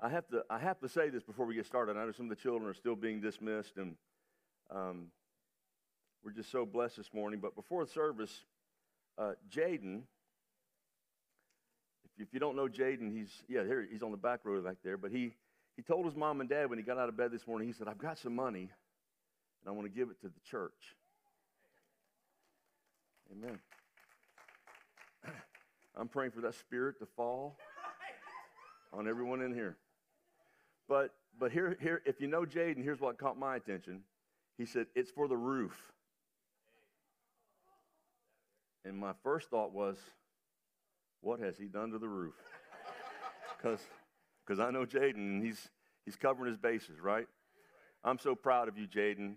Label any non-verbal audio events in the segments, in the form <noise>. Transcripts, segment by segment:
I have to I have to say this before we get started. I know some of the children are still being dismissed, and um, we're just so blessed this morning. But before the service, uh, Jaden, if, if you don't know Jaden, he's yeah here he's on the back row back there. But he he told his mom and dad when he got out of bed this morning. He said, "I've got some money, and I want to give it to the church." Amen. <clears throat> I'm praying for that spirit to fall on everyone in here. But but here here if you know Jaden, here's what caught my attention. He said it's for the roof. And my first thought was, what has he done to the roof? <laughs> Because because I know Jaden and he's he's covering his bases, right? I'm so proud of you, Jaden.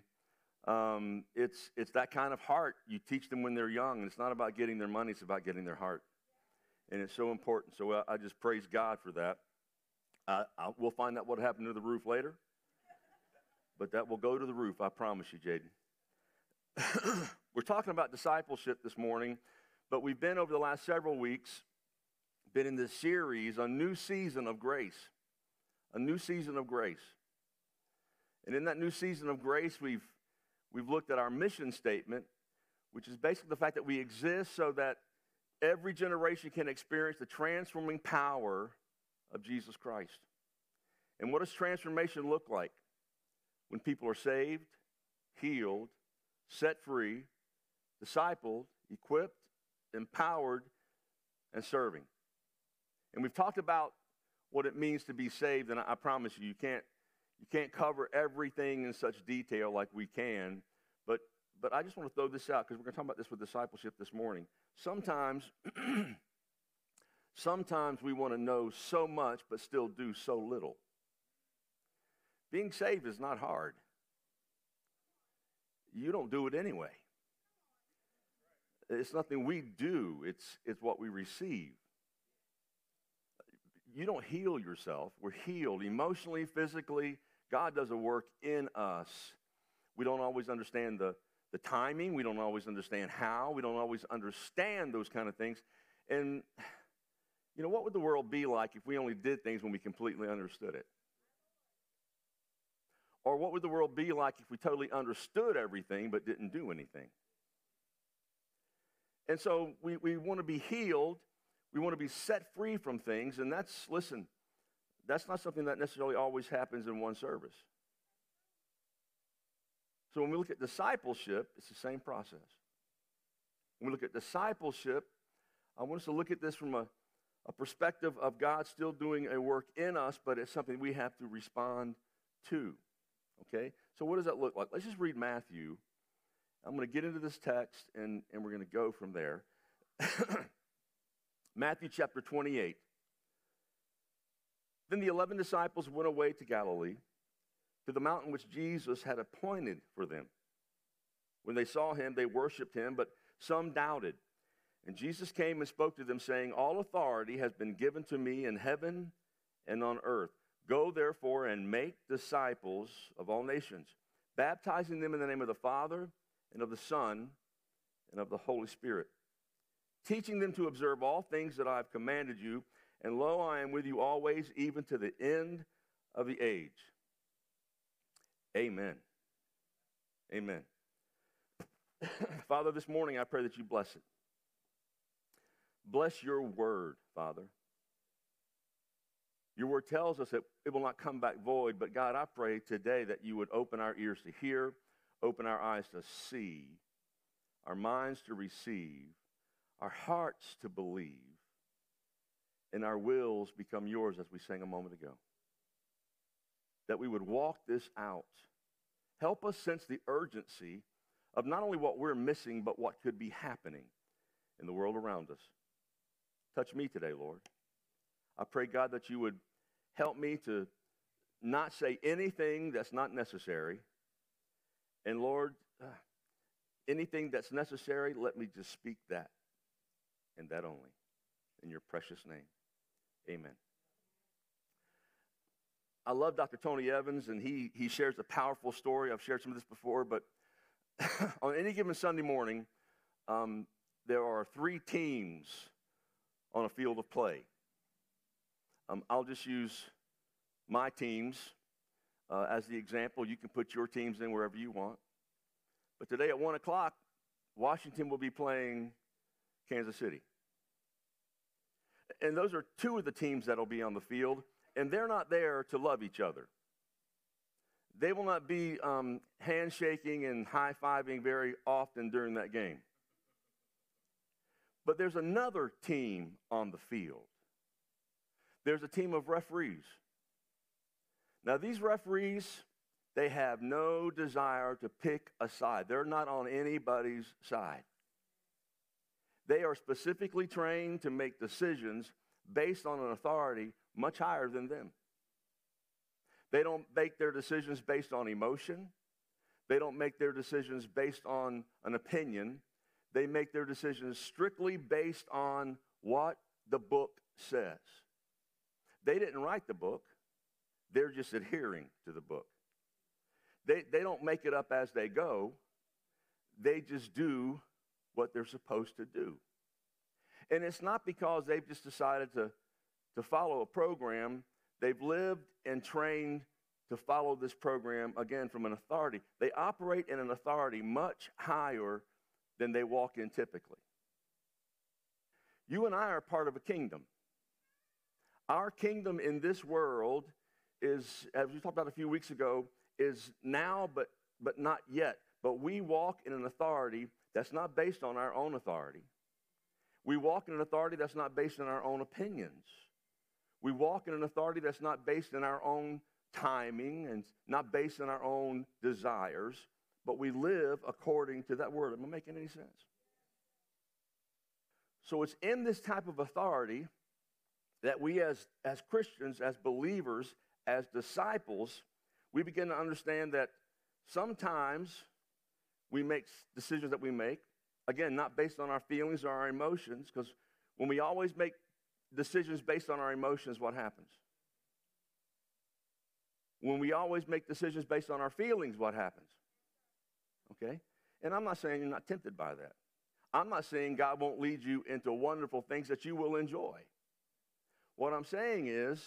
Um, it's it's that kind of heart you teach them when they're young, and it's not about getting their money; it's about getting their heart, and it's so important. So I, I just praise God for that. I, we'll find out what happened to the roof later, but that will go to the roof, I promise you, Jaden. <coughs> We're talking about discipleship this morning, but we've been over the last several weeks, been in this series, a new season of grace. A new season of grace. And in that new season of grace, we've, we've looked at our mission statement, which is basically the fact that we exist so that every generation can experience the transforming power of Jesus Christ. And what does transformation look like? When people are saved, healed, set free, discipled, equipped, empowered, and serving. And we've talked about what it means to be saved, and I, promise you, you can't, you can't cover everything in such detail like we can. But, but I just want to throw this out because we're going to talk about this with discipleship this morning. Sometimes <clears throat> Sometimes we want to know so much but still do so little. Being saved is not hard. You don't do it anyway. It's nothing we do, it's, it's what we receive. You don't heal yourself. We're healed emotionally, physically. God does a work in us. We don't always understand the, the timing. We don't always understand how. We don't always understand those kind of things. And you know, what would the world be like if we only did things when we completely understood it? Or what would the world be like if we totally understood everything but didn't do anything? And so we, we want to be healed. We want to be set free from things. And that's, listen, that's not something that necessarily always happens in one service. So when we look at discipleship, it's the same process. When we look at discipleship, I want us to look at this from a a perspective of God still doing a work in us, but it's something we have to respond to. Okay? So, what does that look like? Let's just read Matthew. I'm going to get into this text and, and we're going to go from there. <coughs> Matthew chapter 28. Then the 11 disciples went away to Galilee, to the mountain which Jesus had appointed for them. When they saw him, they worshiped him, but some doubted. And Jesus came and spoke to them, saying, All authority has been given to me in heaven and on earth. Go therefore and make disciples of all nations, baptizing them in the name of the Father and of the Son and of the Holy Spirit, teaching them to observe all things that I have commanded you. And lo, I am with you always, even to the end of the age. Amen. Amen. <laughs> Father, this morning I pray that you bless it. Bless your word, Father. Your word tells us that it will not come back void, but God, I pray today that you would open our ears to hear, open our eyes to see, our minds to receive, our hearts to believe, and our wills become yours as we sang a moment ago. That we would walk this out. Help us sense the urgency of not only what we're missing, but what could be happening in the world around us. Touch me today, Lord. I pray, God, that you would help me to not say anything that's not necessary. And Lord, uh, anything that's necessary, let me just speak that and that only. In your precious name. Amen. I love Dr. Tony Evans, and he, he shares a powerful story. I've shared some of this before, but <laughs> on any given Sunday morning, um, there are three teams on a field of play. Um, I'll just use my teams uh, as the example. You can put your teams in wherever you want. But today at 1 o'clock, Washington will be playing Kansas City. And those are two of the teams that will be on the field, and they're not there to love each other. They will not be um, handshaking and high fiving very often during that game. But there's another team on the field. There's a team of referees. Now, these referees, they have no desire to pick a side. They're not on anybody's side. They are specifically trained to make decisions based on an authority much higher than them. They don't make their decisions based on emotion. They don't make their decisions based on an opinion. They make their decisions strictly based on what the book says. They didn't write the book, they're just adhering to the book. They, they don't make it up as they go, they just do what they're supposed to do. And it's not because they've just decided to, to follow a program, they've lived and trained to follow this program, again, from an authority. They operate in an authority much higher than they walk in typically. You and I are part of a kingdom. Our kingdom in this world is, as we talked about a few weeks ago, is now but, but not yet. But we walk in an authority that's not based on our own authority. We walk in an authority that's not based on our own opinions. We walk in an authority that's not based in our own timing and not based on our own desires, but we live according to that word. Am I making any sense? So it's in this type of authority that we as, as Christians, as believers, as disciples, we begin to understand that sometimes we make decisions that we make, again, not based on our feelings or our emotions, because when we always make decisions based on our emotions, what happens? When we always make decisions based on our feelings, what happens? Okay? And I'm not saying you're not tempted by that. I'm not saying God won't lead you into wonderful things that you will enjoy. What I'm saying is,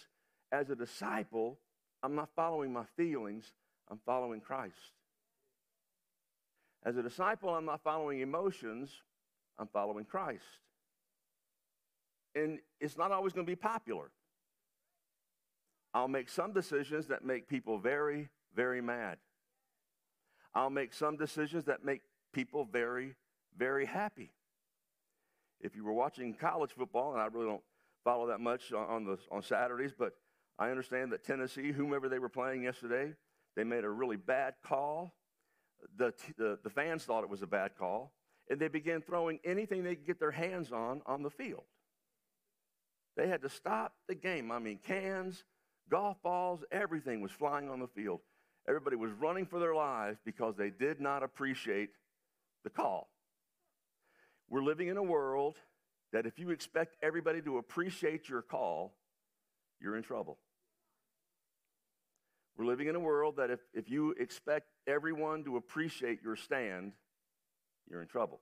as a disciple, I'm not following my feelings, I'm following Christ. As a disciple, I'm not following emotions, I'm following Christ. And it's not always going to be popular. I'll make some decisions that make people very, very mad. I'll make some decisions that make people very, very happy. If you were watching college football, and I really don't follow that much on, the, on Saturdays, but I understand that Tennessee, whomever they were playing yesterday, they made a really bad call. The, the, the fans thought it was a bad call, and they began throwing anything they could get their hands on on the field. They had to stop the game. I mean, cans, golf balls, everything was flying on the field. Everybody was running for their lives because they did not appreciate the call. We're living in a world that if you expect everybody to appreciate your call, you're in trouble. We're living in a world that if, if you expect everyone to appreciate your stand, you're in trouble.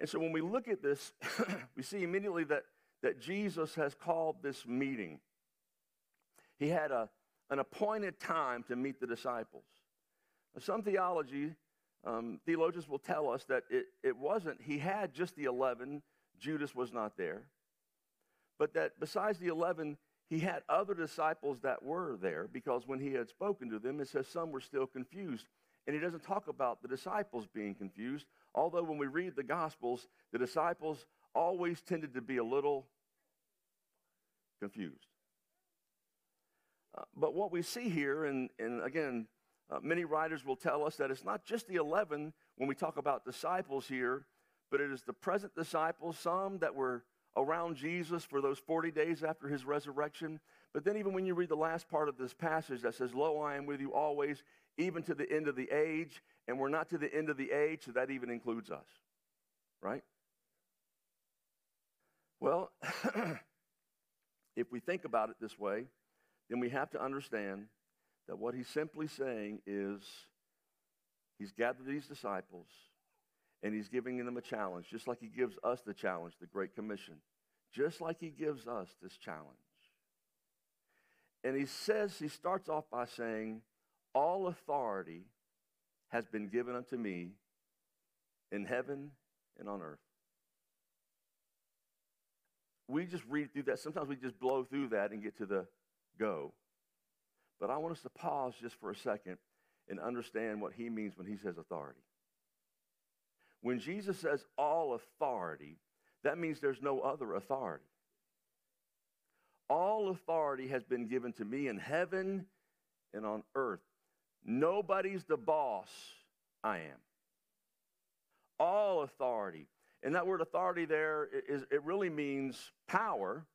And so when we look at this, <clears throat> we see immediately that, that Jesus has called this meeting. He had a, an appointed time to meet the disciples. Some theology, um, theologians will tell us that it, it wasn't, he had just the 11, Judas was not there. But that besides the 11, he had other disciples that were there because when he had spoken to them, it says some were still confused. And he doesn't talk about the disciples being confused, although when we read the Gospels, the disciples always tended to be a little confused. Uh, but what we see here, and, and again, uh, many writers will tell us that it's not just the 11 when we talk about disciples here, but it is the present disciples, some that were around Jesus for those 40 days after his resurrection. But then, even when you read the last part of this passage that says, Lo, I am with you always, even to the end of the age, and we're not to the end of the age, so that even includes us, right? Well, <clears throat> if we think about it this way, then we have to understand that what he's simply saying is he's gathered these disciples and he's giving them a challenge, just like he gives us the challenge, the Great Commission, just like he gives us this challenge. And he says, he starts off by saying, All authority has been given unto me in heaven and on earth. We just read through that. Sometimes we just blow through that and get to the go. But I want us to pause just for a second and understand what he means when he says authority. When Jesus says all authority, that means there's no other authority. All authority has been given to me in heaven and on earth. Nobody's the boss, I am. All authority. And that word authority there is it really means power,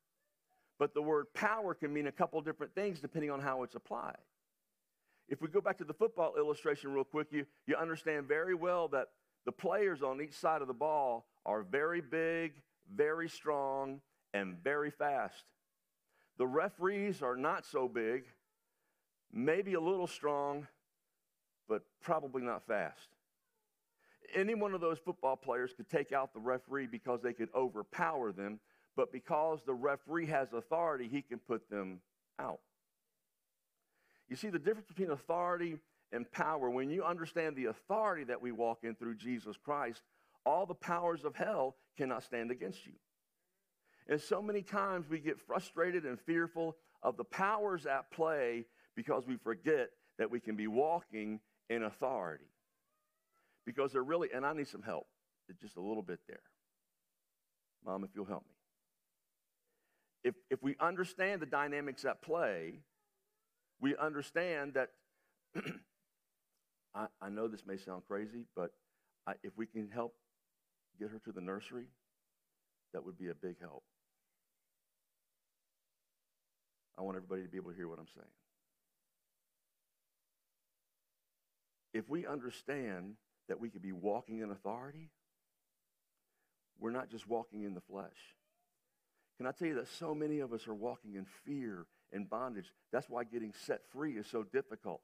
but the word power can mean a couple different things depending on how it's applied. If we go back to the football illustration real quick, you, you understand very well that the players on each side of the ball are very big, very strong, and very fast. The referees are not so big, maybe a little strong, but probably not fast. Any one of those football players could take out the referee because they could overpower them, but because the referee has authority, he can put them out. You see, the difference between authority and power, when you understand the authority that we walk in through Jesus Christ, all the powers of hell cannot stand against you. And so many times we get frustrated and fearful of the powers at play because we forget that we can be walking in authority. Because they're really, and I need some help, just a little bit there. Mom, if you'll help me. If, if we understand the dynamics at play, we understand that <clears throat> I, I know this may sound crazy, but I, if we can help get her to the nursery, that would be a big help. I want everybody to be able to hear what I'm saying. If we understand that we could be walking in authority, we're not just walking in the flesh. Can I tell you that so many of us are walking in fear and bondage? That's why getting set free is so difficult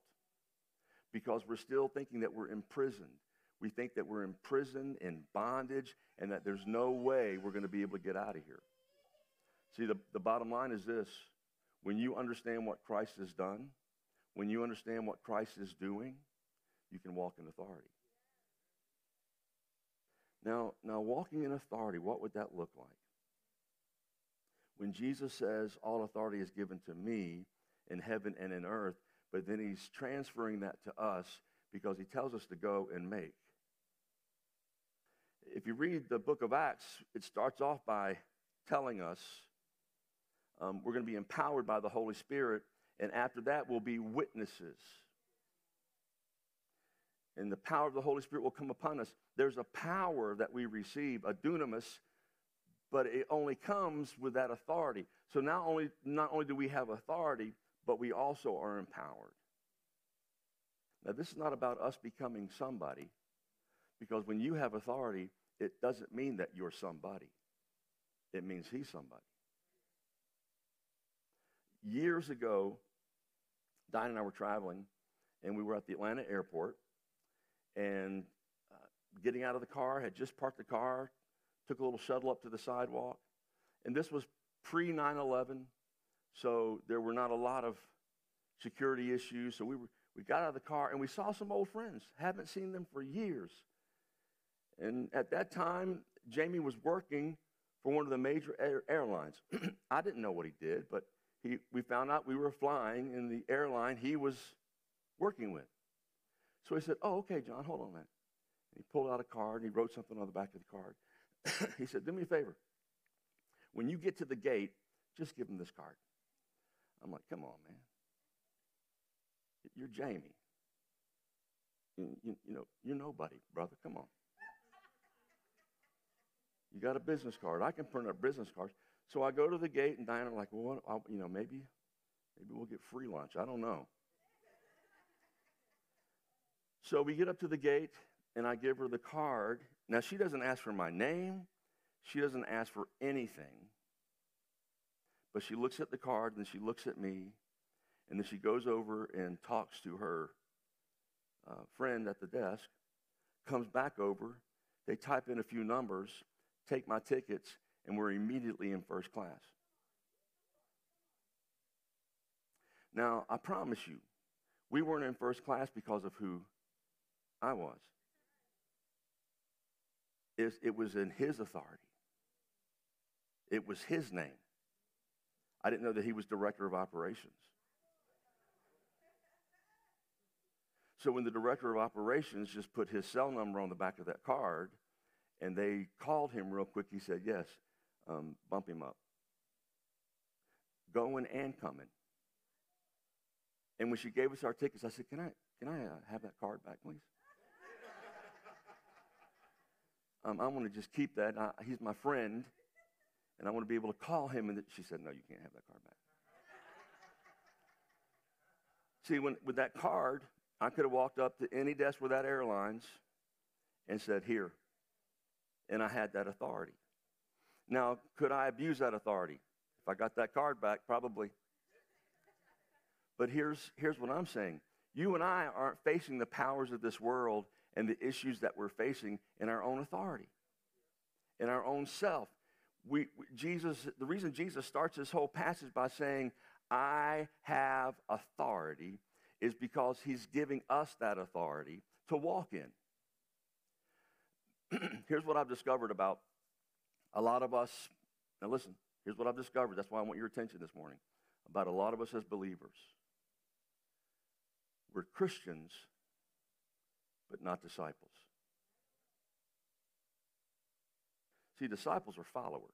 because we're still thinking that we're imprisoned. We think that we're imprisoned in bondage and that there's no way we're going to be able to get out of here. See, the, the bottom line is this when you understand what Christ has done, when you understand what Christ is doing, you can walk in authority. Now, now walking in authority, what would that look like? When Jesus says, All authority is given to me in heaven and in earth, but then he's transferring that to us because he tells us to go and make. If you read the book of Acts, it starts off by telling us um, we're going to be empowered by the Holy Spirit, and after that, we'll be witnesses. And the power of the Holy Spirit will come upon us. There's a power that we receive, a dunamis, but it only comes with that authority. So not only, not only do we have authority, but we also are empowered. Now, this is not about us becoming somebody, because when you have authority, it doesn't mean that you're somebody, it means he's somebody. Years ago, Diane and I were traveling, and we were at the Atlanta airport, and uh, getting out of the car, had just parked the car, took a little shuttle up to the sidewalk, and this was pre 9 11. So there were not a lot of security issues. So we, were, we got out of the car and we saw some old friends. Haven't seen them for years. And at that time, Jamie was working for one of the major air, airlines. <clears throat> I didn't know what he did, but he, we found out we were flying in the airline he was working with. So he said, Oh, okay, John, hold on a minute. And he pulled out a card and he wrote something on the back of the card. <laughs> he said, Do me a favor. When you get to the gate, just give him this card. I'm like, come on, man. You're Jamie. You, you, you know, you're nobody, brother. Come on. You got a business card. I can print up business cards. So I go to the gate, and Diana like, well, I'll, you know, maybe, maybe we'll get free lunch. I don't know. So we get up to the gate, and I give her the card. Now she doesn't ask for my name. She doesn't ask for anything. But she looks at the card, and she looks at me, and then she goes over and talks to her uh, friend at the desk, comes back over. They type in a few numbers, take my tickets, and we're immediately in first class. Now, I promise you, we weren't in first class because of who I was. It, was in his authority. It was his name. I didn't know that he was director of operations. So when the director of operations just put his cell number on the back of that card, and they called him real quick, he said, Yes, um, bump him up. Going and coming. And when she gave us our tickets, I said, Can I, can I uh, have that card back, please? Um, I want to just keep that. I, he's my friend, and I want to be able to call him. And she said, No, you can't have that card back. See, when, with that card, I could have walked up to any desk with that airlines and said, Here. And I had that authority. Now, could I abuse that authority? If I got that card back, probably. But here's, here's what I'm saying you and I aren't facing the powers of this world and the issues that we're facing in our own authority, in our own self. We, Jesus, the reason Jesus starts this whole passage by saying, I have authority, is because he's giving us that authority to walk in. <clears throat> Here's what I've discovered about a lot of us. Now, listen, here's what I've discovered. That's why I want your attention this morning. About a lot of us as believers. We're Christians, but not disciples. See, disciples are followers.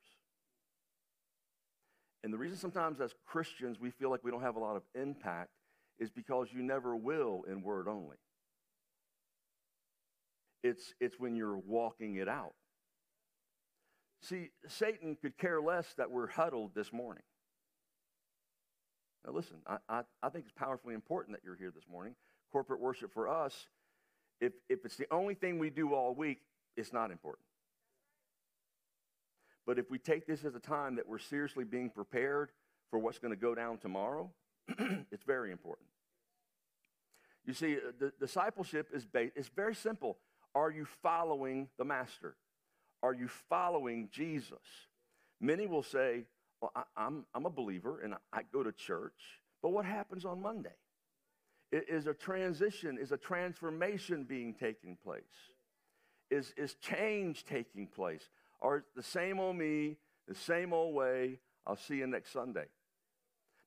And the reason sometimes as Christians we feel like we don't have a lot of impact is because you never will in word only. It's, it's when you're walking it out. See, Satan could care less that we're huddled this morning. Now, listen, I, I, I, think it's powerfully important that you're here this morning. Corporate worship for us, if, if it's the only thing we do all week, it's not important. But if we take this as a time that we're seriously being prepared for what's going to go down tomorrow, <clears throat> it's very important. You see, uh, the discipleship is based, it's very simple. Are you following the master? Are you following Jesus? Many will say, Well, I, am I'm, I'm a believer and I go to church, but what happens on Monday? Is a transition, is a transformation being taking place? Is, is change taking place? Or the same old me, the same old way, I'll see you next Sunday?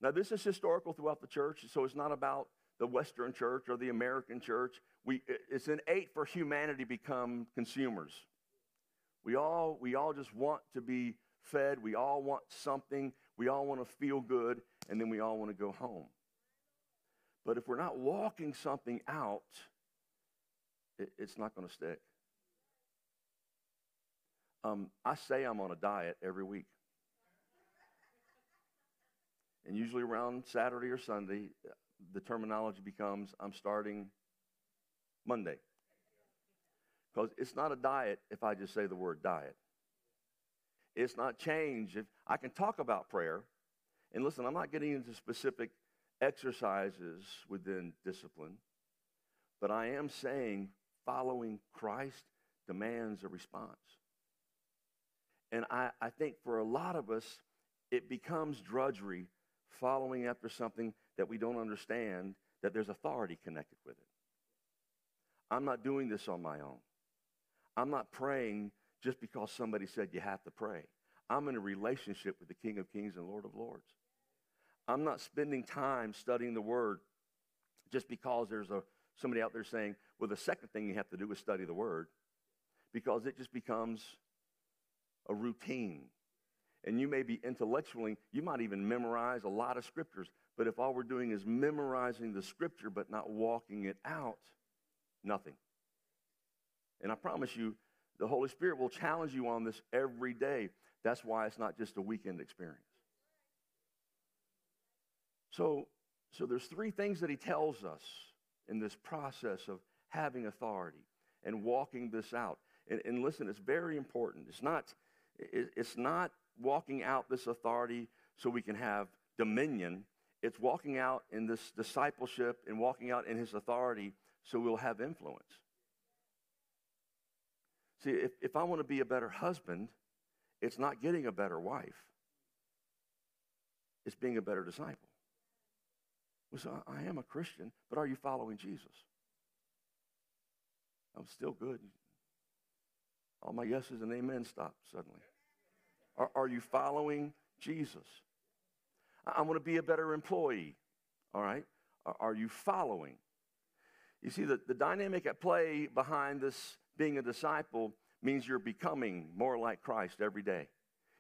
Now, this is historical throughout the church, so it's not about the Western church or the American church. We, it's innate for humanity become consumers. We all, we all just want to be fed. We all want something. We all want to feel good, and then we all want to go home. But if we're not walking something out, it, it's not going to stick. Um, I say I'm on a diet every week. And usually around Saturday or Sunday, the terminology becomes I'm starting Monday. Because it's not a diet if I just say the word diet. It's not change if I can talk about prayer. And listen, I'm not getting into specific exercises within discipline, but I am saying following Christ demands a response. And I, I think for a lot of us, it becomes drudgery following after something that we don't understand that there's authority connected with it. I'm not doing this on my own. I'm not praying just because somebody said you have to pray. I'm in a relationship with the King of Kings and Lord of Lords. I'm not spending time studying the Word just because there's a, somebody out there saying, well, the second thing you have to do is study the Word, because it just becomes a routine. And you may be intellectually, you might even memorize a lot of scriptures, but if all we're doing is memorizing the scripture but not walking it out, nothing. And I promise you, The Holy Spirit will challenge you on this every day. That's why it's not just a weekend experience. So, so there's three things that he tells us in this process of having authority and walking this out. And, and listen, it's very important. It's not, it, it's not walking out this authority so we can have dominion. It's walking out in this discipleship and walking out in his authority so we'll have influence. See, if, if I want to be a better husband, it's not getting a better wife, it's being a better disciple. Well, so I am a Christian, but are you following Jesus? I'm still good. All my yeses and amen stopped suddenly. Are, are you following Jesus? I, I want to be a better employee. All right? Are, are you following? You see, the, the dynamic at play behind this being a disciple means you're becoming more like Christ every day.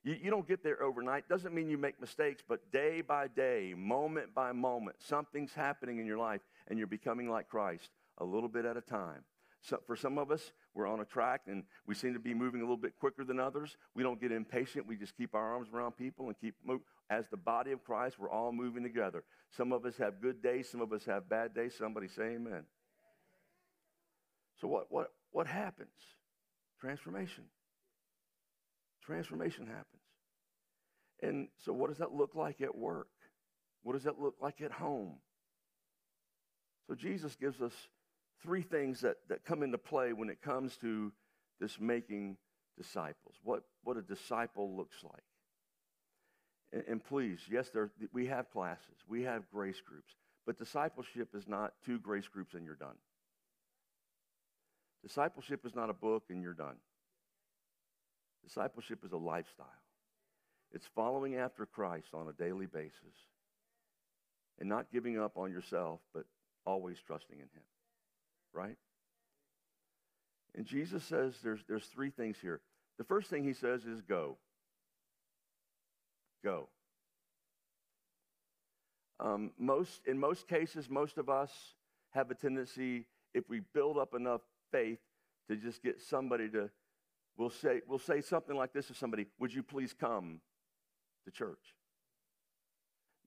You, you don't get there overnight. Doesn't mean you make mistakes, but day by day, moment by moment, something's happening in your life and you're becoming like Christ a little bit at a time. So for some of us, we're on a track and we seem to be moving a little bit quicker than others. We don't get impatient. We just keep our arms around people and keep moving. As the body of Christ, we're all moving together. Some of us have good days, some of us have bad days. Somebody say amen. So what, what, what happens? Transformation. Transformation happens. And so what does that look like at work? What does that look like at home? So Jesus gives us three things that, that come into play when it comes to this making disciples, what, what a disciple looks like. And, and please, yes, there, we have classes, we have grace groups, but discipleship is not two grace groups and you're done. Discipleship is not a book and you're done. Discipleship is a lifestyle. It's following after Christ on a daily basis and not giving up on yourself, but always trusting in Him. Right? And Jesus says there's, there's three things here. The first thing He says is go. Go. Um, most, in most cases, most of us have a tendency, if we build up enough faith to just get somebody to, we'll say, we'll say something like this to somebody Would you please come to church?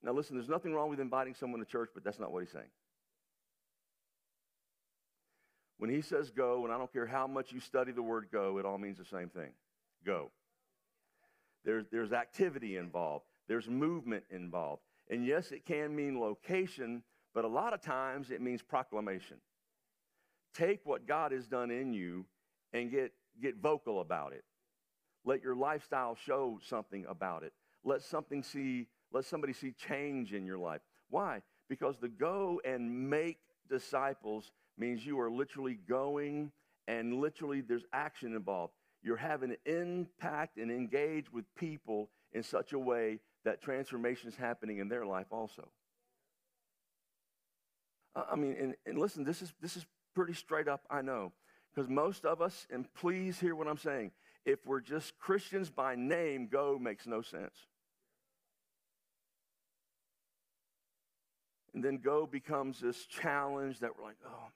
Now, listen, there's nothing wrong with inviting someone to church, but that's not what he's saying. When he says go, and I don't care how much you study the word go, it all means the same thing go. There's, there's activity involved, there's movement involved. And yes, it can mean location, but a lot of times it means proclamation take what God has done in you and get, get vocal about it. Let your lifestyle show something about it. Let something see, let somebody see change in your life. Why? Because the go and make disciples means you are literally going and literally there's action involved. You're having an impact and engage with people in such a way that transformation is happening in their life also. I mean, and, and listen, this is, this is pretty straight up, I know. Because most of us, and please hear what I'm saying, if we're just Christians by name, go makes no sense. And then go becomes this challenge that we're like, oh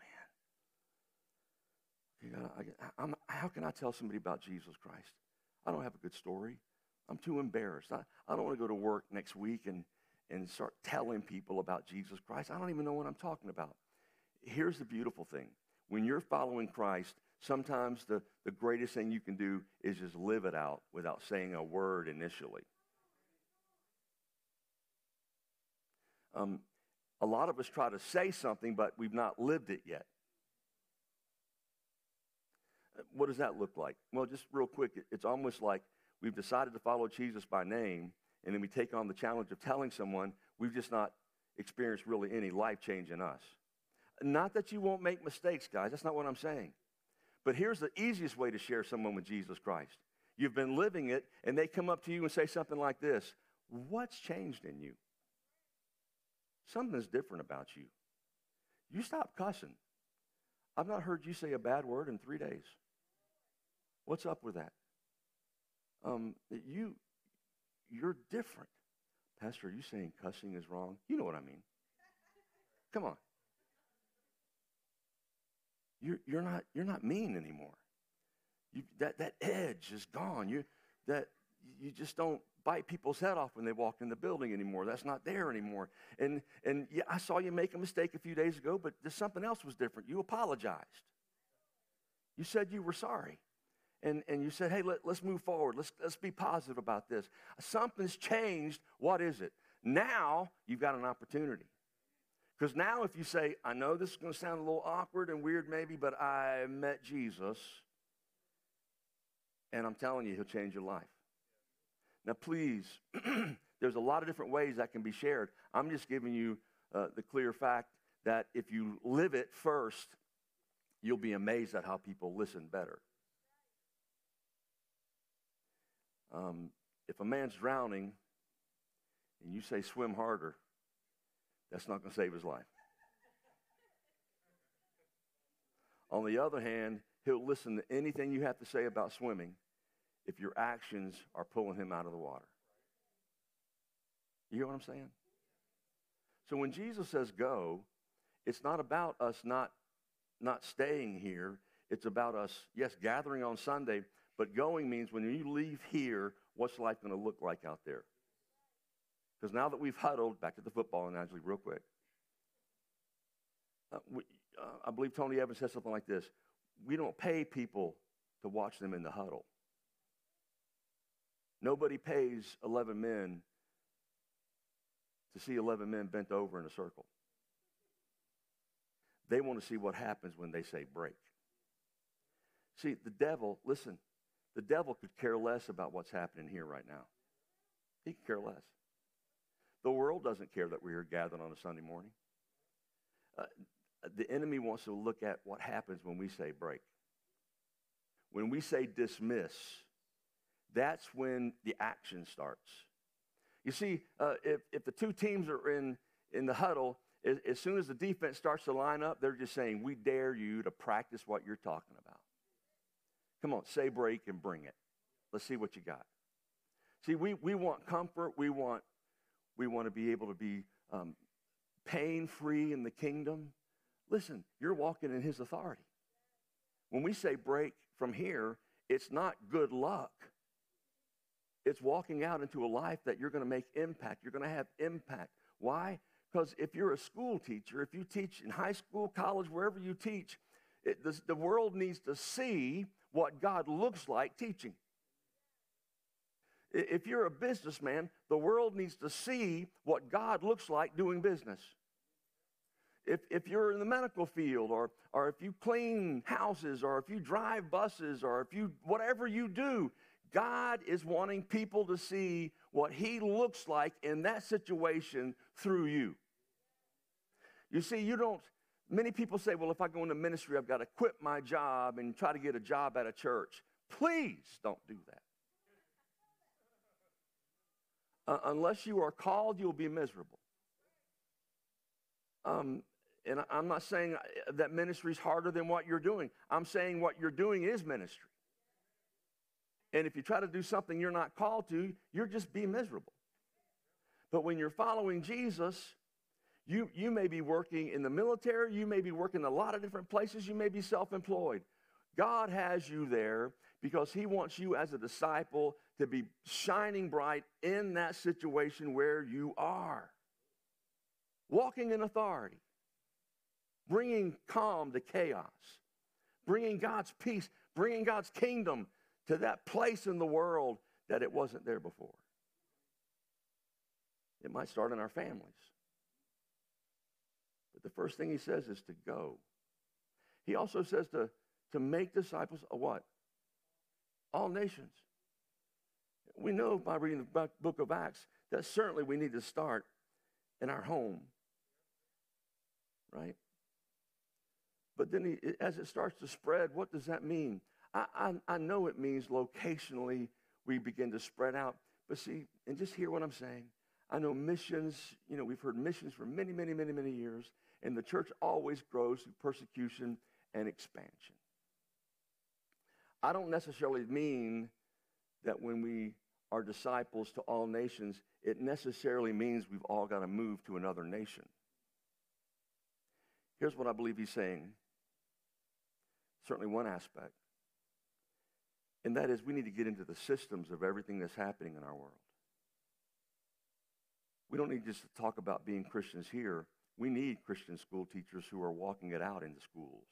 man, gotta, I, I'm, how can I tell somebody about Jesus Christ? I don't have a good story. I'm too embarrassed. I, I don't want to go to work next week and, and start telling people about Jesus Christ. I don't even know what I'm talking about here's the beautiful thing when you're following Christ, sometimes the, the greatest thing you can do is just live it out without saying a word initially. Um, a lot of us try to say something, but we've not lived it yet. What does that look like? Well, just real quick, it's almost like we've decided to follow Jesus by name, and then we take on the challenge of telling someone we've just not experienced really any life change in us. Not that you won't make mistakes, guys. That's not what I'm saying. But here's the easiest way to share someone with Jesus Christ. You've been living it, and they come up to you and say something like this What's changed in you? Something's different about you. You stop cussing. I've not heard you say a bad word in three days. What's up with that? Um, you, you're different. Pastor, are you saying cussing is wrong? You know what I mean. Come on. You're, you're, not, you're not mean anymore. You, that, that edge is gone. You, that, you just don't bite people's head off when they walk in the building anymore. That's not there anymore. And, and yeah, I saw you make a mistake a few days ago, but something else was different. You apologized. You said you were sorry. And, and you said, hey, let, let's move forward. Let's, let's be positive about this. Something's changed. What is it? Now you've got an opportunity. Because now, if you say, I know this is going to sound a little awkward and weird, maybe, but I met Jesus, and I'm telling you, he'll change your life. Now, please, <clears throat> there's a lot of different ways that can be shared. I'm just giving you uh, the clear fact that if you live it first, you'll be amazed at how people listen better. Um, if a man's drowning and you say swim harder, that's not going to save his life. On the other hand, he'll listen to anything you have to say about swimming if your actions are pulling him out of the water. You hear what I'm saying? So when Jesus says go, it's not about us not, not staying here. It's about us, yes, gathering on Sunday, but going means when you leave here, what's life going to look like out there? Because now that we've huddled, back to the football analogy, real quick. Uh, we, uh, I believe Tony Evans said something like this We don't pay people to watch them in the huddle. Nobody pays 11 men to see 11 men bent over in a circle. They want to see what happens when they say break. See, the devil, listen, the devil could care less about what's happening here right now. He could care less. The world doesn't care that we are gathered on a Sunday morning. Uh, the enemy wants to look at what happens when we say break. When we say dismiss, that's when the action starts. You see, uh, if, if the two teams are in, in the huddle, as, as soon as the defense starts to line up, they're just saying, We dare you to practice what you're talking about. Come on, say break and bring it. Let's see what you got. See, we, we want comfort. We want, we want to be able to be um, pain free in the kingdom. Listen, you're walking in his authority. When we say break from here, it's not good luck. It's walking out into a life that you're going to make impact. You're going to have impact. Why? Because if you're a school teacher, if you teach in high school, college, wherever you teach, it, the, the world needs to see what God looks like teaching. If you're a businessman, the world needs to see what God looks like doing business. If, if you're in the medical field, or, or if you clean houses, or if you drive buses, or if you, whatever you do, God is wanting people to see what He looks like in that situation through you. You see, you don't, many people say, well, if I go into ministry, I've got to quit my job and try to get a job at a church. Please don't do that. Uh, unless you are called, you'll be miserable. Um, and I'm not saying that ministry is harder than what you're doing. I'm saying what you're doing is ministry. And if you try to do something you're not called to, you're just be miserable. But when you're following Jesus, you, you may be working in the military, you may be working a lot of different places, you may be self employed. God has you there because He wants you as a disciple to be shining bright in that situation where you are. Walking in authority, bringing calm to chaos, bringing God's peace, bringing God's kingdom to that place in the world that it wasn't there before. It might start in our families. But the first thing he says is to go. He also says to, to make disciples of what? All nations. We know by reading the book of Acts that certainly we need to start in our home. Right? But then he, as it starts to spread, what does that mean? I, I, I know it means locationally we begin to spread out. But see, and just hear what I'm saying. I know missions, you know, we've heard missions for many, many, many, many years, and the church always grows through persecution and expansion. I don't necessarily mean that when we are disciples to all nations, it necessarily means we've all got to move to another nation. Here's what I believe he's saying. Certainly, one aspect And that is, we need to get into the systems of everything that's happening in our world. We don't need just to talk about being Christians here. We need Christian school teachers who are walking it out in the schools.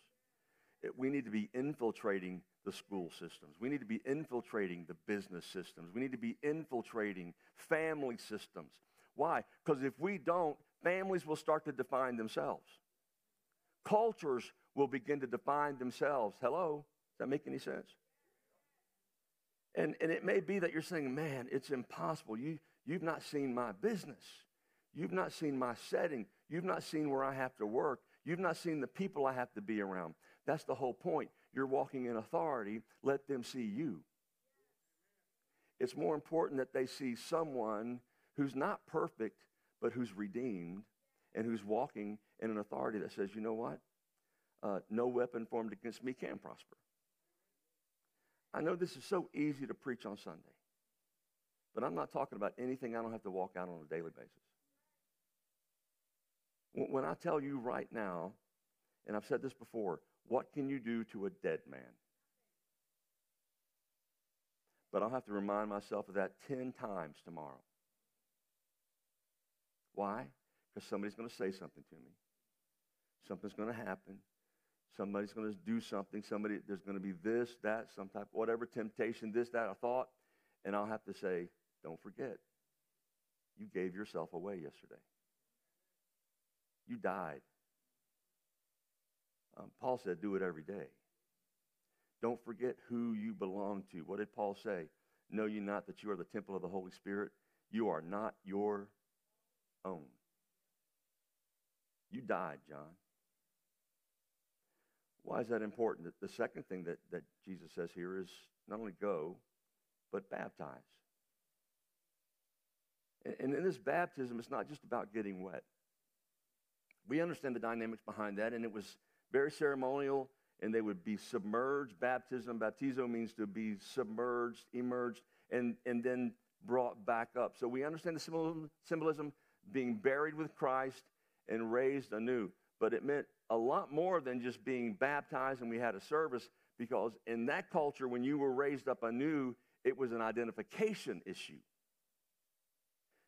We need to be infiltrating the school systems. We need to be infiltrating the business systems. We need to be infiltrating family systems. Why? Because if we don't, families will start to define themselves. Cultures will begin to define themselves. Hello? Does that make any sense? And, and it may be that you're saying, man, it's impossible. You, you've not seen my business. You've not seen my setting. You've not seen where I have to work. You've not seen the people I have to be around. That's the whole point. You're walking in authority. Let them see you. It's more important that they see someone who's not perfect, but who's redeemed and who's walking in an authority that says, you know what? Uh, no weapon formed against me can prosper. I know this is so easy to preach on Sunday, but I'm not talking about anything I don't have to walk out on a daily basis. When I tell you right now, and I've said this before, what can you do to a dead man? But I'll have to remind myself of that 10 times tomorrow. Why? Because somebody's going to say something to me. Something's going to happen. Somebody's going to do something. Somebody, there's going to be this, that, some type, whatever temptation, this, that, a thought. And I'll have to say, don't forget, you gave yourself away yesterday. You died. Um, Paul said, do it every day. Don't forget who you belong to. What did Paul say? Know you not that you are the temple of the Holy Spirit? You are not your own. You died, John. Why is that important? The second thing that, that Jesus says here is not only go, but baptize. And, and in this baptism, it's not just about getting wet. We understand the dynamics behind that, and it was very ceremonial, and they would be submerged. Baptism, baptizo means to be submerged, emerged, and, and then brought back up. So we understand the symbolism, symbolism being buried with Christ and raised anew. But it meant a lot more than just being baptized and we had a service, because in that culture, when you were raised up anew, it was an identification issue.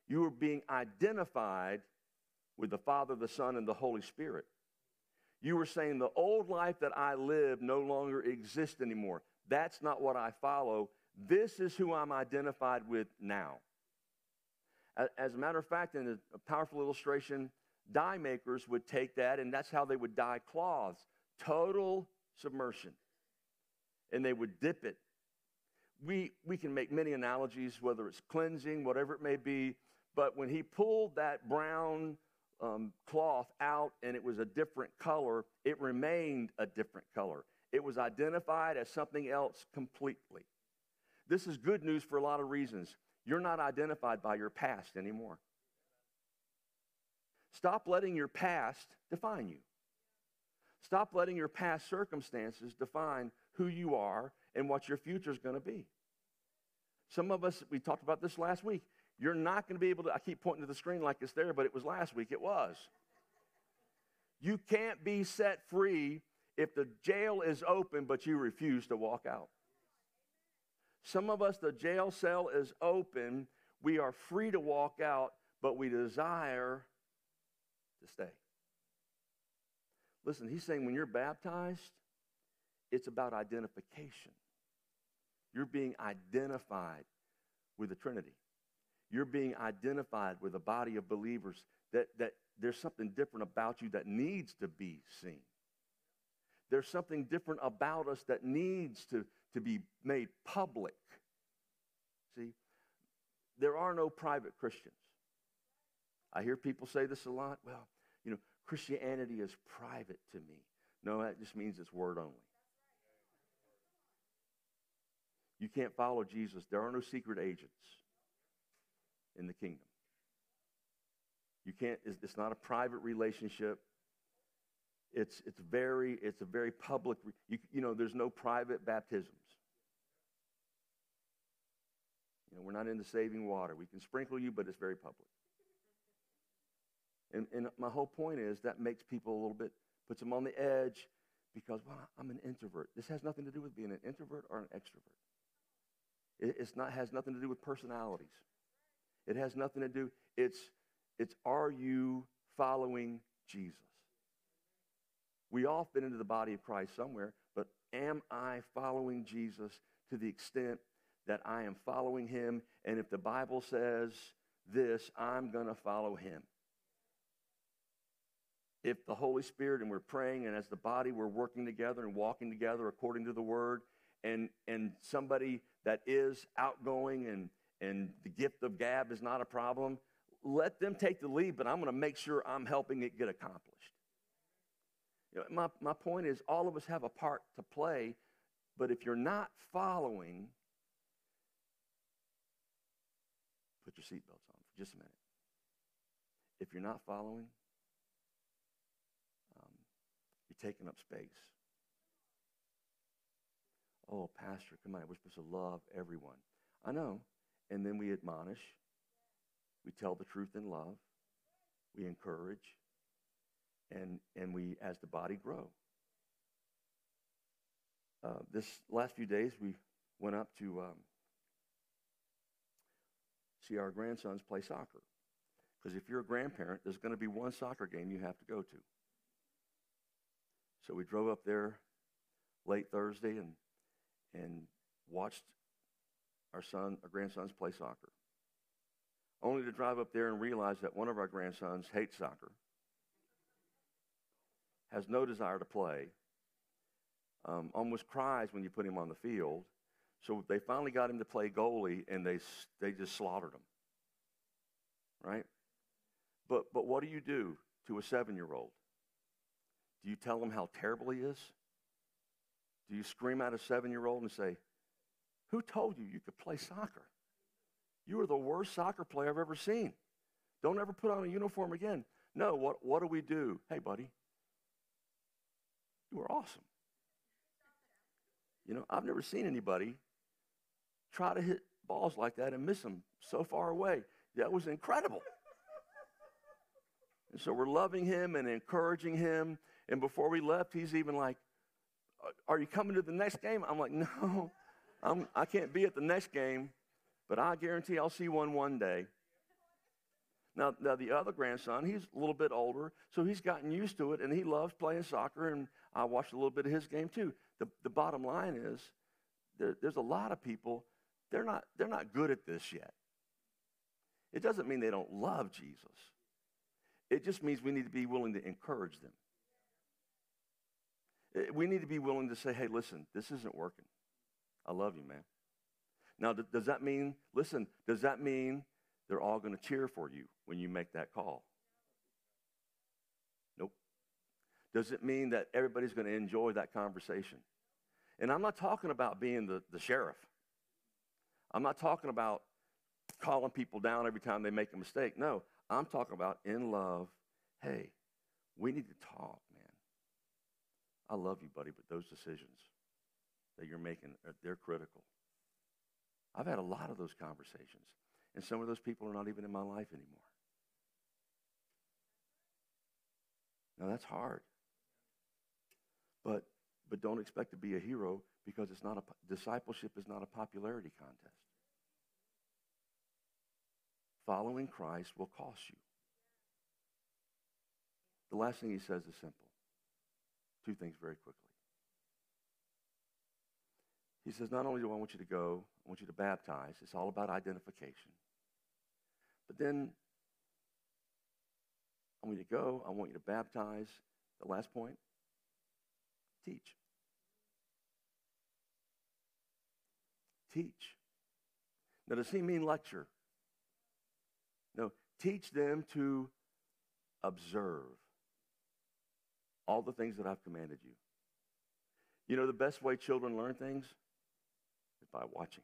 You were being identified with the Father, the Son, and the Holy Spirit. You were saying, The old life that I live no longer exists anymore. That's not what I follow. This is who I'm identified with now. As a matter of fact, in a powerful illustration, dye makers would take that, and that's how they would dye cloths total submersion. And they would dip it. We, we can make many analogies, whether it's cleansing, whatever it may be, but when he pulled that brown um, cloth out and it was a different color, it remained a different color. It was identified as something else completely. This is good news for a lot of reasons. You're not identified by your past anymore. Stop letting your past define you. Stop letting your past circumstances define who you are and what your future is going to be. Some of us, we talked about this last week. You're not going to be able to, I keep pointing to the screen like it's there, but it was last week. It was. You can't be set free if the jail is open, but you refuse to walk out. Some of us, the jail cell is open. We are free to walk out, but we desire to stay. Listen, he's saying when you're baptized, it's about identification. You're being identified with the Trinity you're being identified with a body of believers that, that there's something different about you that needs to be seen. There's something different about us that needs to, to be made public. See, there are no private Christians. I hear people say this a lot. Well, you know, Christianity is private to me. No, that just means it's word only. You can't follow Jesus. There are no secret agents in the kingdom. You can't, it's not a private relationship. It's, it's very, it's a very public, you, you know, there's no private baptisms. You know, we're not into saving water. We can sprinkle you, but it's very public. And, and my whole point is that makes people a little bit, puts them on the edge because, well, I'm an introvert. This has nothing to do with being an introvert or an extrovert. It, it's not, has nothing to do with personalities. It has nothing to do, it's, it's are you following Jesus? We all fit into the body of Christ somewhere, but am I following Jesus to the extent that I am following him? And if the Bible says this, I'm going to follow him. If the Holy Spirit and we're praying, and as the body, we're working together and walking together according to the word, and, and somebody that is outgoing and, and the gift of gab is not a problem, let them take the lead, but I'm going to make sure I'm helping it get accomplished. You know, my, my point is, all of us have a part to play, but if you're not following, put your seatbelts on for just a minute. If you're not following, um, you're taking up space. Oh, Pastor, come on, we're supposed to love everyone. I know. And then we admonish, we tell the truth in love, we encourage, and, and we, as the body, grow. Uh, this last few days, we went up to um, see our grandsons play soccer. Because if you're a grandparent, there's going to be one soccer game you have to go to. So we drove up there late Thursday and, and watched our son, our grandsons play soccer. Only to drive up there and realize that one of our grandsons hates soccer has no desire to play, um, almost cries when you put him on the field. So they finally got him to play goalie, and they, they just slaughtered him. Right? But, but what do you do to a seven year old? Do you tell him how terrible he is? Do you scream at a seven year old and say, Who told you you could play soccer? You are the worst soccer player I've ever seen. Don't ever put on a uniform again. No, what, what do we do? Hey, buddy, you are awesome. You know, I've never seen anybody try to hit balls like that and miss them so far away. That was incredible. And so we're loving him and encouraging him. And before we left, he's even like, Are you coming to the next game? I'm like, No, I'm, I can't be at the next game, but I guarantee I'll see one one day. Now, now, the other grandson, he's a little bit older, so he's gotten used to it, and he loves playing soccer, and I watched a little bit of his game too. The, the bottom line is there, there's a lot of people, they're not, they're not good at this yet. It doesn't mean they don't love Jesus. It just means we need to be willing to encourage them. Eh, we need to be willing to say, hey, listen, this isn't working. I love you, man. Now, does that mean, listen, does that mean they're all going to cheer for you when you make that call. Nope. Does it mean that everybody's going to enjoy that conversation? And I'm not talking about being the, the sheriff. I'm not talking about calling people down every time they make a mistake. No, I'm talking about in love. Hey, we need to talk, man. I love you, buddy, but those decisions that you're making, uh, they're critical. I've had a lot of those conversations. And some of those people are not even in my life anymore. Now that's hard. But but don't expect to be a hero because it's not a discipleship is not a popularity contest. Following Christ will cost you. The last thing he says is simple. Two things very quickly. He says, Not only do I want you to go, I want you to baptize. It's all about identification. But then I want you to go. I want you to baptize. The last point teach. Teach. Now, does he mean lecture? No, teach them to observe all the things that I've commanded you. You know the best way children learn things? By watching.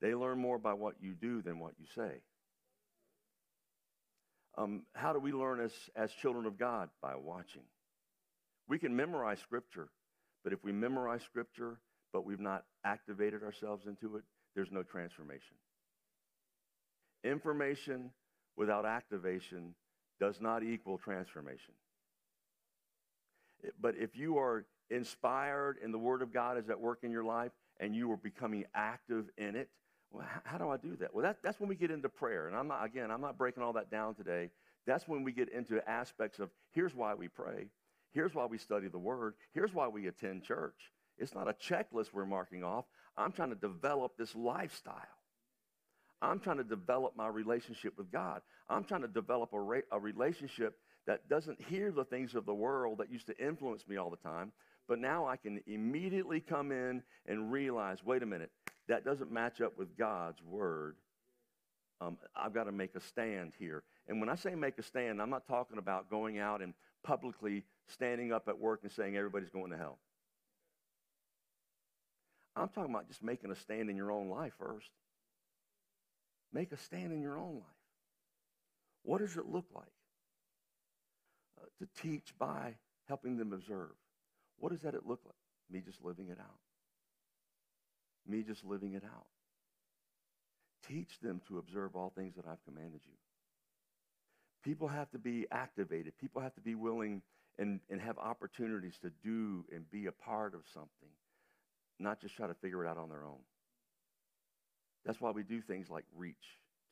They learn more by what you do than what you say. Um, how do we learn as, as children of God? By watching. We can memorize Scripture, but if we memorize Scripture, but we've not activated ourselves into it, there's no transformation. Information without activation does not equal transformation. But if you are inspired and the Word of God is at work in your life, and you are becoming active in it. Well, how do I do that? Well, that, that's when we get into prayer. And I'm not, again, I'm not breaking all that down today. That's when we get into aspects of here's why we pray, here's why we study the Word, here's why we attend church. It's not a checklist we're marking off. I'm trying to develop this lifestyle. I'm trying to develop my relationship with God. I'm trying to develop a, ra- a relationship that doesn't hear the things of the world that used to influence me all the time, but now I can immediately come in and realize wait a minute, that doesn't match up with God's word. Um, I've got to make a stand here. And when I say make a stand, I'm not talking about going out and publicly standing up at work and saying everybody's going to hell. I'm talking about just making a stand in your own life first. Make a stand in your own life. What does it look like? Uh, to teach by helping them observe. What does that look like? Me just living it out. Me just living it out. Teach them to observe all things that I've commanded you. People have to be activated. People have to be willing and, and have opportunities to do and be a part of something, not just try to figure it out on their own. That's why we do things like reach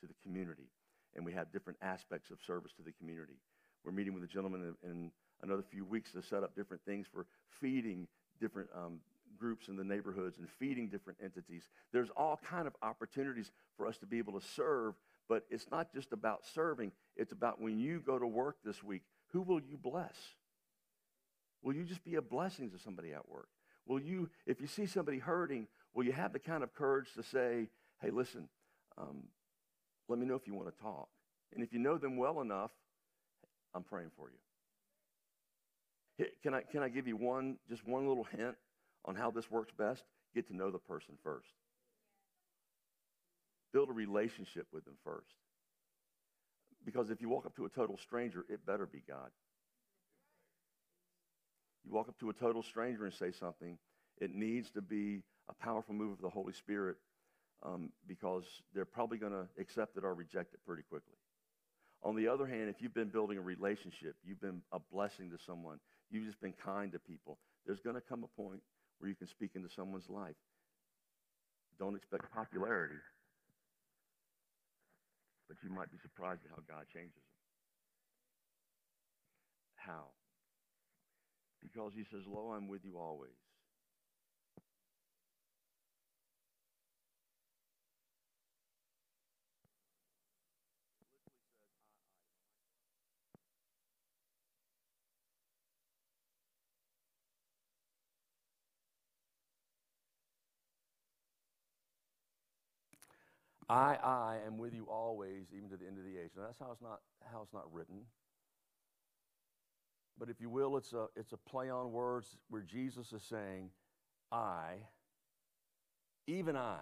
to the community, and we have different aspects of service to the community. We're meeting with a gentleman in, in another few weeks to set up different things for feeding different um, groups in the neighborhoods and feeding different entities. There's all kind of opportunities for us to be able to serve, but it's not just about serving. It's about when you go to work this week, who will you bless? Will you just be a blessing to somebody at work? Will you, if you see somebody hurting, will you have the kind of courage to say, hey, listen, um, let me know if you want to talk. And if you know them well enough, I'm praying for you. Can I, can I give you one, just one little hint on how this works best? Get to know the person first. Build a relationship with them first. Because if you walk up to a total stranger, it better be God. You walk up to a total stranger and say something, it needs to be a powerful move of the Holy Spirit um, because they're probably going to accept it or reject it pretty quickly. On the other hand, if you've been building a relationship, you've been a blessing to someone, you've just been kind to people, there's going to come a point where you can speak into someone's life. Don't expect popularity, but you might be surprised at how God changes them. How? Because he says, Lo, I'm with you always. I, I am with you always, even to the end of the age. Now that's how it's not how it's not written. But if you will, it's a it's a play on words where Jesus is saying, I, even I,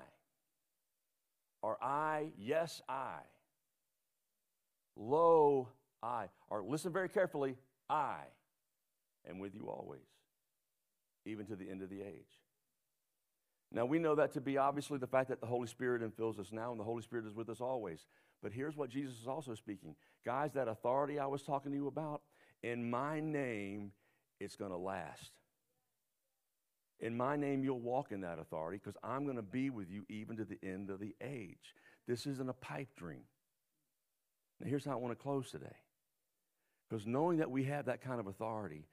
or I, yes, I, lo, I, or listen very carefully, I am with you always, even to the end of the age. Now, we know that to be obviously the fact that the Holy Spirit infills us now and the Holy Spirit is with us always. But here's what Jesus is also speaking. Guys, that authority I was talking to you about, in my name, it's going to last. In my name, you'll walk in that authority because I'm going to be with you even to the end of the age. This isn't a pipe dream. Now, here's how I want to close today. Because knowing that we have that kind of authority,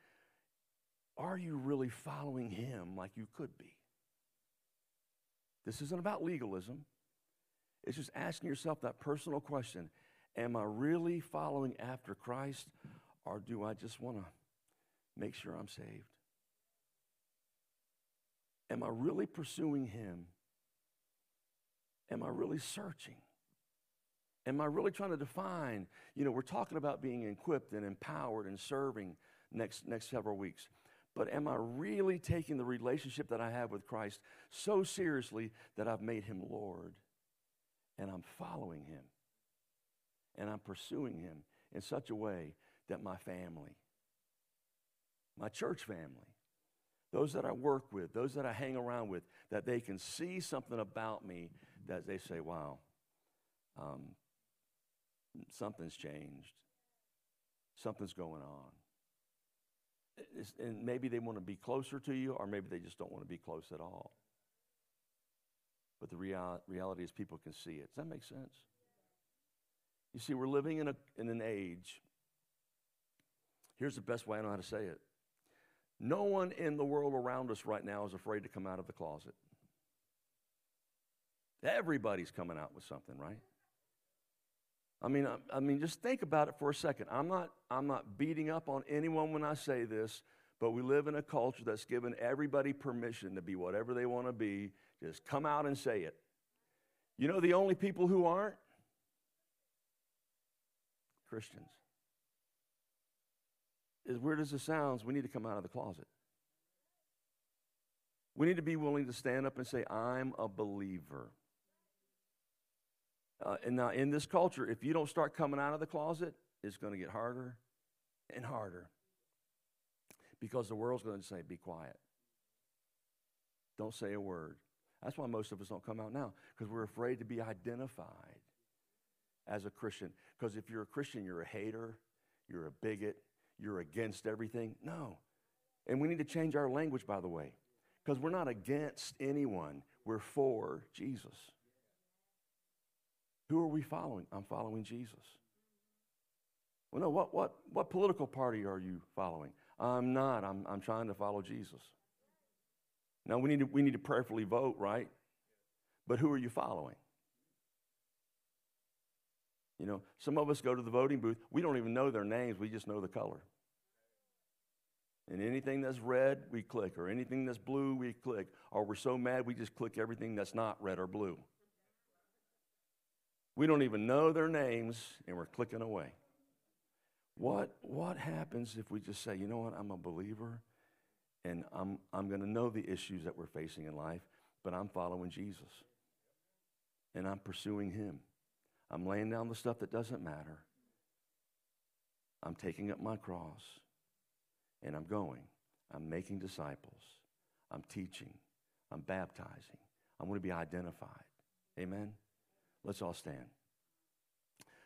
are you really following Him like you could be? This isn't about legalism. It's just asking yourself that personal question Am I really following after Christ, or do I just want to make sure I'm saved? Am I really pursuing Him? Am I really searching? Am I really trying to define? You know, we're talking about being equipped and empowered and serving next, next several weeks. But am I really taking the relationship that I have with Christ so seriously that I've made him Lord and I'm following him and I'm pursuing him in such a way that my family, my church family, those that I work with, those that I hang around with, that they can see something about me that they say, wow, um, something's changed, something's going on and maybe they want to be closer to you, or maybe they just don't want to be close at all. but the real, reality is people can see it. Does that make sense? You see, we're living in, a, in an age. Here's the best way I know how to say it. No one in the world around us right now is afraid to come out of the closet. Everybody's coming out with something, right? I mean, I, I, mean, just think about it for a second. I'm not, I'm not beating up on anyone when I say this, but we live in a culture that's given everybody permission to be whatever they want to be. Just come out and say it. You know, the only people who aren't Christians. As weird as it sounds, we need to come out of the closet. We need to be willing to stand up and say, I'm a believer. Uh, and now, in this culture, if you don't start coming out of the closet, it's going to get harder and harder because the world's going to say, Be quiet. Don't say a word. That's why most of us don't come out now because we're afraid to be identified as a Christian. Because if you're a Christian, you're a hater, you're a bigot, you're against everything. No. And we need to change our language, by the way, because we're not against anyone, we're for Jesus. Who are we following? I'm following Jesus. Well, no, what, what, what political party are you following? I'm not. I'm, I'm trying to follow Jesus. Now, we need, to, we need to prayerfully vote, right? But who are you following? You know, some of us go to the voting booth, we don't even know their names, we just know the color. And anything that's red, we click, or anything that's blue, we click. Or we're so mad, we just click everything that's not red or blue. We don't even know their names, and we're clicking away. What, what happens if we just say, you know what, I'm a believer, and I'm, I'm going to know the issues that we're facing in life, but I'm following Jesus, and I'm pursuing Him. I'm laying down the stuff that doesn't matter. I'm taking up my cross, and I'm going. I'm making disciples. I'm teaching. I'm baptizing. I want to be identified. Amen? Let's all stand.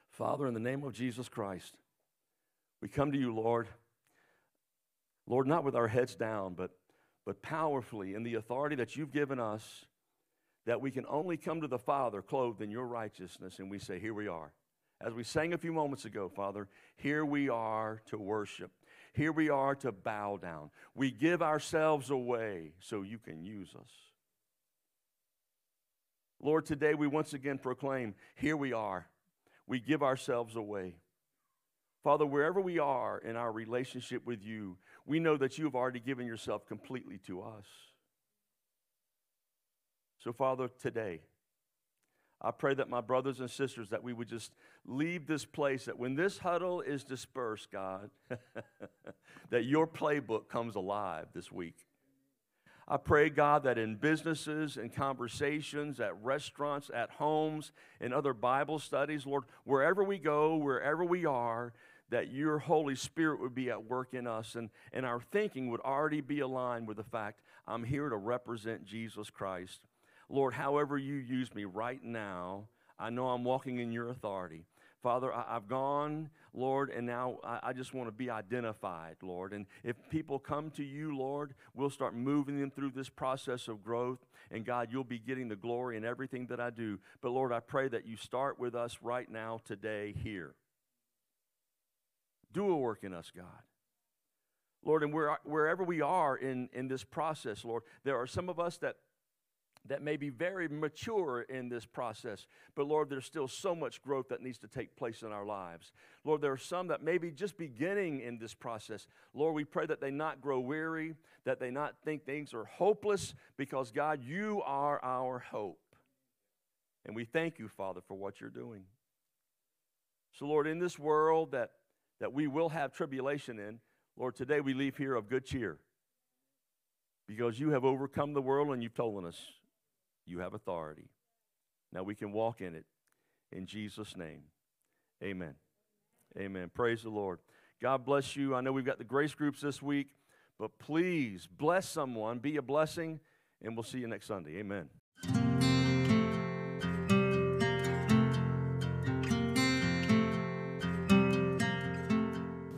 Father, in the name of Jesus Christ, we come to you, Lord. Lord, not with our heads down, but, but powerfully in the authority that you've given us, that we can only come to the Father clothed in your righteousness, and we say, Here we are. As we sang a few moments ago, Father, here we are to worship. Here we are to bow down. We give ourselves away so you can use us. Lord, today we once again proclaim, here we are. We give ourselves away. Father, wherever we are in our relationship with you, we know that you have already given yourself completely to us. So, Father, today, I pray that my brothers and sisters, that we would just leave this place, that when this huddle is dispersed, God, <laughs> that your playbook comes alive this week. I pray, God, that in businesses and conversations, at restaurants, at homes, in other Bible studies, Lord, wherever we go, wherever we are, that your Holy Spirit would be at work in us and, and our thinking would already be aligned with the fact I'm here to represent Jesus Christ. Lord, however you use me right now, I know I'm walking in your authority. Father, I, have gone, Lord, and now I, I just want to be identified, Lord. And if people come to you, Lord, we'll start moving them through this process of growth. And God, you'll be getting the glory in everything that I do. But Lord, I pray that you start with us right now, today, here. Do a work in us, God. Lord, and where, wherever we are in, in this process, Lord, there are some of us that that may be very mature in this process. But Lord, there's still so much growth that needs to take place in our lives. Lord, there are some that may be just beginning in this process. Lord, we pray that they not grow weary, that they not think things are hopeless, because God, you are our hope. And we thank you, Father, for what you're doing. So, Lord, in this world that, that we will have tribulation in, Lord, today we leave here of good cheer because you have overcome the world and you've told us you have authority. Now we can walk in it. In Jesus' name, amen. Amen. Praise the Lord. God bless you. I know we've got the grace groups this week, but please bless someone, be a blessing, and we'll see you next Sunday. Amen.